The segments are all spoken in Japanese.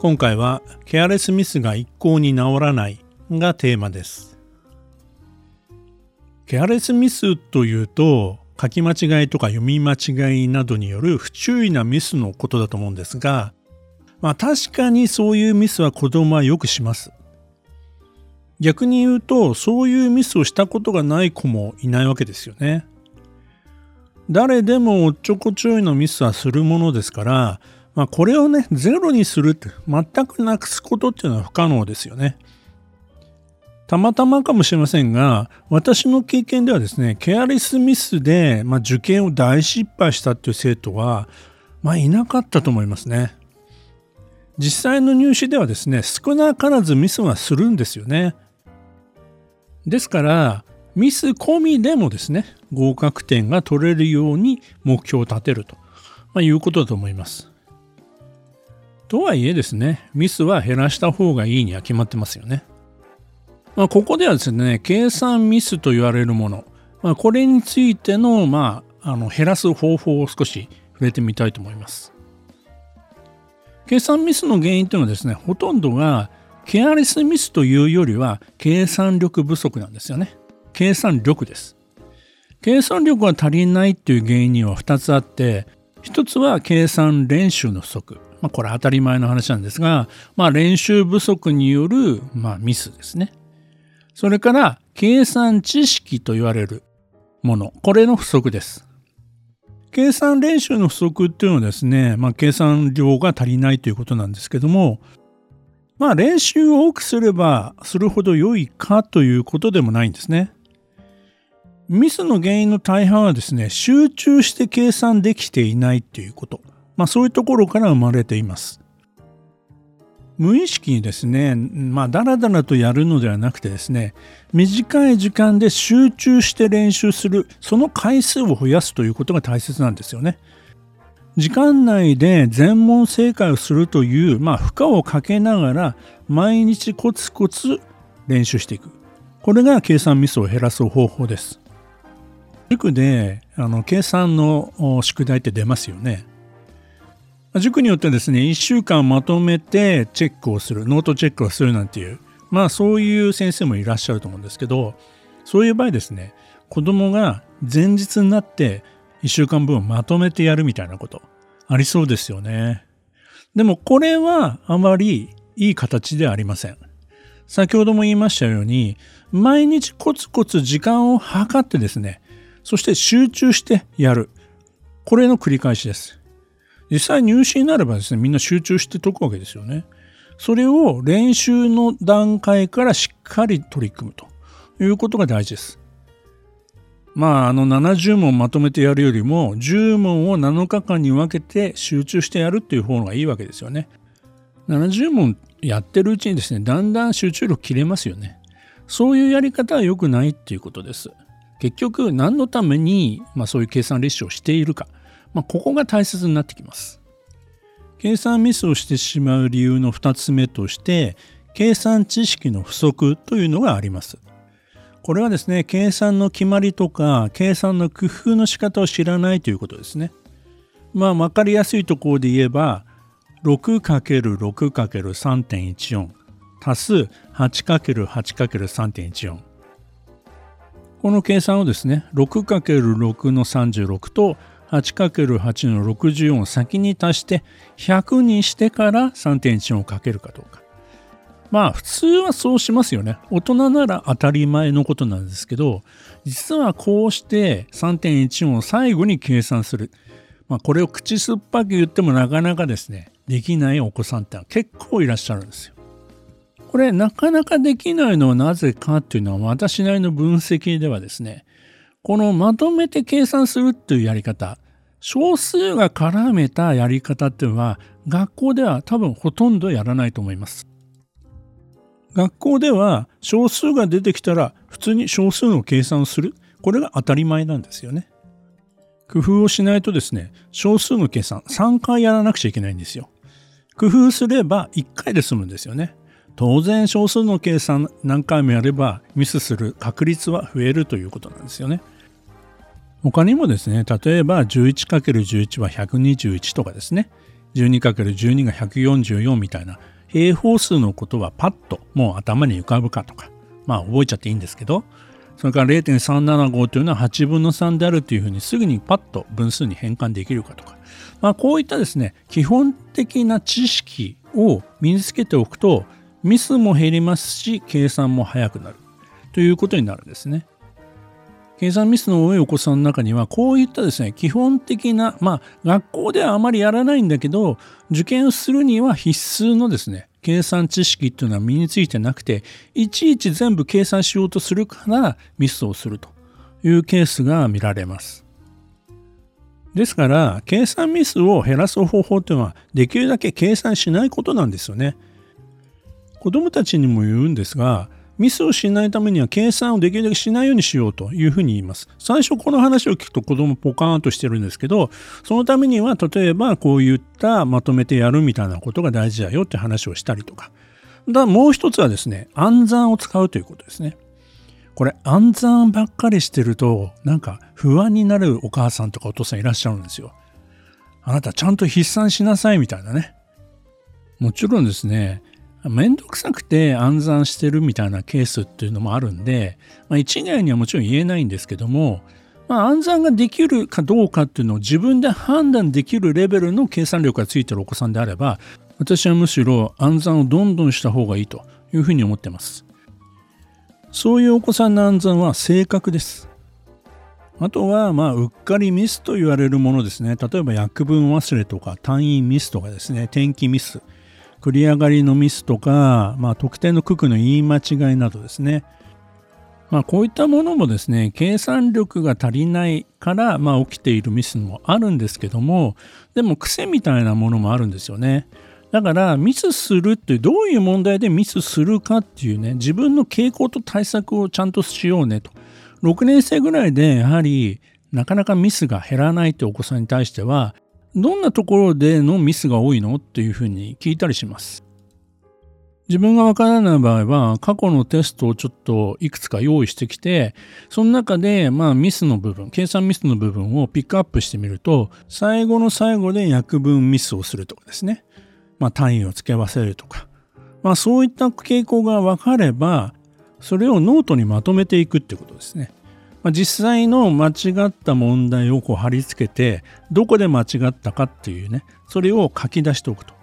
今回はケアレスミスが一向に治らないがテーマです。ケアレスミスというと書き間違いとか読み間違いなどによる不注意なミスのことだと思うんですがまあ確かにそういうミスは子供はよくします。逆に言うとそういうミスをしたことがない子もいないわけですよね。誰でもおっちょこちょいのミスはするものですからまあ、これをね、ゼロにするって、全くなくすことっていうのは不可能ですよね。たまたまかもしれませんが、私の経験ではですね、ケアレスミスで、まあ、受験を大失敗したっていう生徒は、まあ、いなかったと思いますね。実際の入試ではですね、少なからずミスはするんですよね。ですから、ミス込みでもですね、合格点が取れるように目標を立てると、まあ、いうことだと思います。とはいえですね、ミスは減らした方がいいには決まってますよね。まあ、ここではですね、計算ミスと言われるもの、まあ、これについての,、まあ、あの減らす方法を少し触れてみたいと思います。計算ミスの原因というのはですね、ほとんどがケアレスミスというよりは計算力不足なんですよね。計算力です。計算力が足りないっていう原因には2つあって、1つは計算練習の不足。まあ、これ当たり前の話なんですが、まあ、練習不足による、まあ、ミスですね。それから計算知識と言われるもの、これの不足です。計算練習の不足っていうのはですね、まあ、計算量が足りないということなんですけども、まあ練習を多くすればするほど良いかということでもないんですね。ミスの原因の大半はですね、集中して計算できていないということ。まあ、そういうところから生まれています。無意識にですね、まあ、だらだらとやるのではなくてですね、短い時間で集中して練習する、その回数を増やすということが大切なんですよね。時間内で全問正解をするという、まあ、負荷をかけながら、毎日コツコツ練習していく。これが計算ミスを減らす方法です。塾であの計算の宿題って出ますよね。塾によってはですね、1週間まとめてチェックをする、ノートチェックをするなんていう、まあそういう先生もいらっしゃると思うんですけど、そういう場合ですね、子供が前日になって1週間分をまとめてやるみたいなことありそうですよね。でもこれはあまりいい形ではありません。先ほども言いましたように、毎日コツコツ時間を計ってですね、そして集中してやる。これの繰り返しです。実際入試になればですね、みんな集中して解くわけですよね。それを練習の段階からしっかり取り組むということが大事です。まあ、あの70問まとめてやるよりも10問を7日間に分けて集中してやるっていう方がいいわけですよね。70問やってるうちにですね、だんだん集中力切れますよね。そういうやり方は良くないっていうことです。結局何のために、まあ、そういう計算列車をしているか。まあ、ここが大切になってきます。計算ミスをしてしまう理由の2つ目として計算知識の不足というのがあります。これはですね計算の決まりとか計算の工夫の仕方を知らないということですね。まあ分かりやすいところで言えば 6×6×3.14 足す 8×8×3.14 この計算をですね 6×6 の36と 8×8 の64を先に足して100にしてから3.14をかけるかどうか。まあ普通はそうしますよね。大人なら当たり前のことなんですけど、実はこうして3.14を最後に計算する。まあこれを口酸っぱく言ってもなかなかですね、できないお子さんって結構いらっしゃるんですよ。これなかなかできないのはなぜかっていうのは私なりの分析ではですね、このまとめて計算するっていうやり方、少数が絡めたやり方っていうのは、学校では多分ほとんどやらないと思います。学校では小数が出てきたら普通に小数の計算をする。これが当たり前なんですよね。工夫をしないとですね、小数の計算3回やらなくちゃいけないんですよ。工夫すれば1回で済むんですよね。当然少数の計算何回もやればミスする確率は増えるということなんですよね。他にもですね、例えば 11×11 は121とかですね、12×12 が144みたいな平方数のことはパッともう頭に浮かぶかとか、まあ覚えちゃっていいんですけど、それから0.375というのは8分の3であるというふうにすぐにパッと分数に変換できるかとか、まあこういったですね、基本的な知識を身につけておくと、ミスも減りますし、計算も早くなるということになるんですね。計算ミスの多いお子さんの中にはこういったですね基本的なまあ学校ではあまりやらないんだけど受験するには必須のですね計算知識っていうのは身についてなくていちいち全部計算しようとするからミスをするというケースが見られます。ですから計算ミスを減らす方法っていうのはできるだけ計算しないことなんですよね。子供たちにも言うんですがミスをしないためには計算をできるだけしないようにしようというふうに言います。最初この話を聞くと子供ポカーンとしてるんですけど、そのためには例えばこういったまとめてやるみたいなことが大事だよって話をしたりとか。だもう一つはですね、暗算を使うということですね。これ暗算ばっかりしてるとなんか不安になるお母さんとかお父さんいらっしゃるんですよ。あなたちゃんと筆算しなさいみたいなね。もちろんですね、めんどくさくて暗算してるみたいなケースっていうのもあるんで、まあ、一概にはもちろん言えないんですけども、まあ、暗算ができるかどうかっていうのを自分で判断できるレベルの計算力がついてるお子さんであれば私はむしろ暗算をどんどんした方がいいというふうに思ってますそういうお子さんの暗算は正確ですあとは、まあ、うっかりミスと言われるものですね。例えば、約分忘れとか、単位ミスとかですね、転記ミス。繰り上がりのミスとか、まあ、特定の九九の言い間違いなどですね。まあ、こういったものもですね、計算力が足りないから、まあ、起きているミスもあるんですけども、でも癖みたいなものもあるんですよね。だからミスするってどういう問題でミスするかっていうね自分の傾向と対策をちゃんとしようねと6年生ぐらいでやはりなかなかミスが減らないってお子さんに対してはどんなところでのミスが多いのっていうふうに聞いたりします。自分がわからない場合は過去のテストをちょっといくつか用意してきてその中でまあミスの部分計算ミスの部分をピックアップしてみると最後の最後で約分ミスをするとかですねまあ単位を付け忘れるとかまあそういった傾向が分かればそれをノートにまとめていくってことですね。まあ、実際の間違った問題をこう貼り付けてどこで間違ったかっていうねそれを書き出しておくと。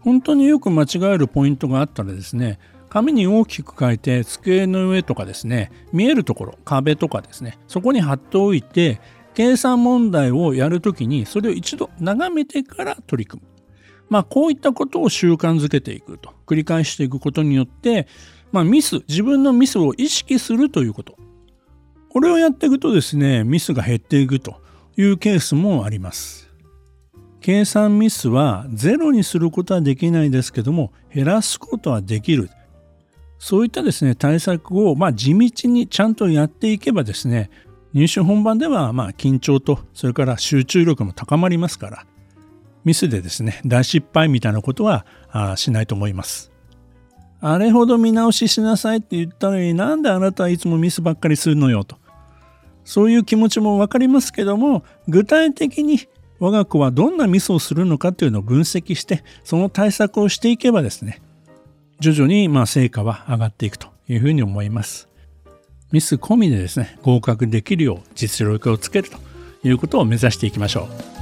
本当によく間違えるポイントがあったらですね紙に大きく書いて机の上とかですね見えるところ壁とかですねそこに貼っておいて計算問題をやるときにそれを一度眺めてから取り組む。まあこういったことを習慣づけていくと繰り返していくことによってまあミス自分のミスを意識するということ。これをやっていくとですね、ミスが減っていくというケースもあります。計算ミスはゼロにすることはできないですけども、減らすことはできる。そういったですね、対策をまあ地道にちゃんとやっていけばですね、入試本番ではま緊張と、それから集中力も高まりますから、ミスでですね、大失敗みたいなことはしないと思います。あれほど見直ししなさいって言ったのになんであなたはいつもミスばっかりするのよと。そういう気持ちも分かりますけども具体的に我が子はどんなミスをするのかというのを分析してその対策をしていけばですね徐々にま成果は上がっていくというふうに思います。ミス込みでですね合格できるよう実力をつけるということを目指していきましょう。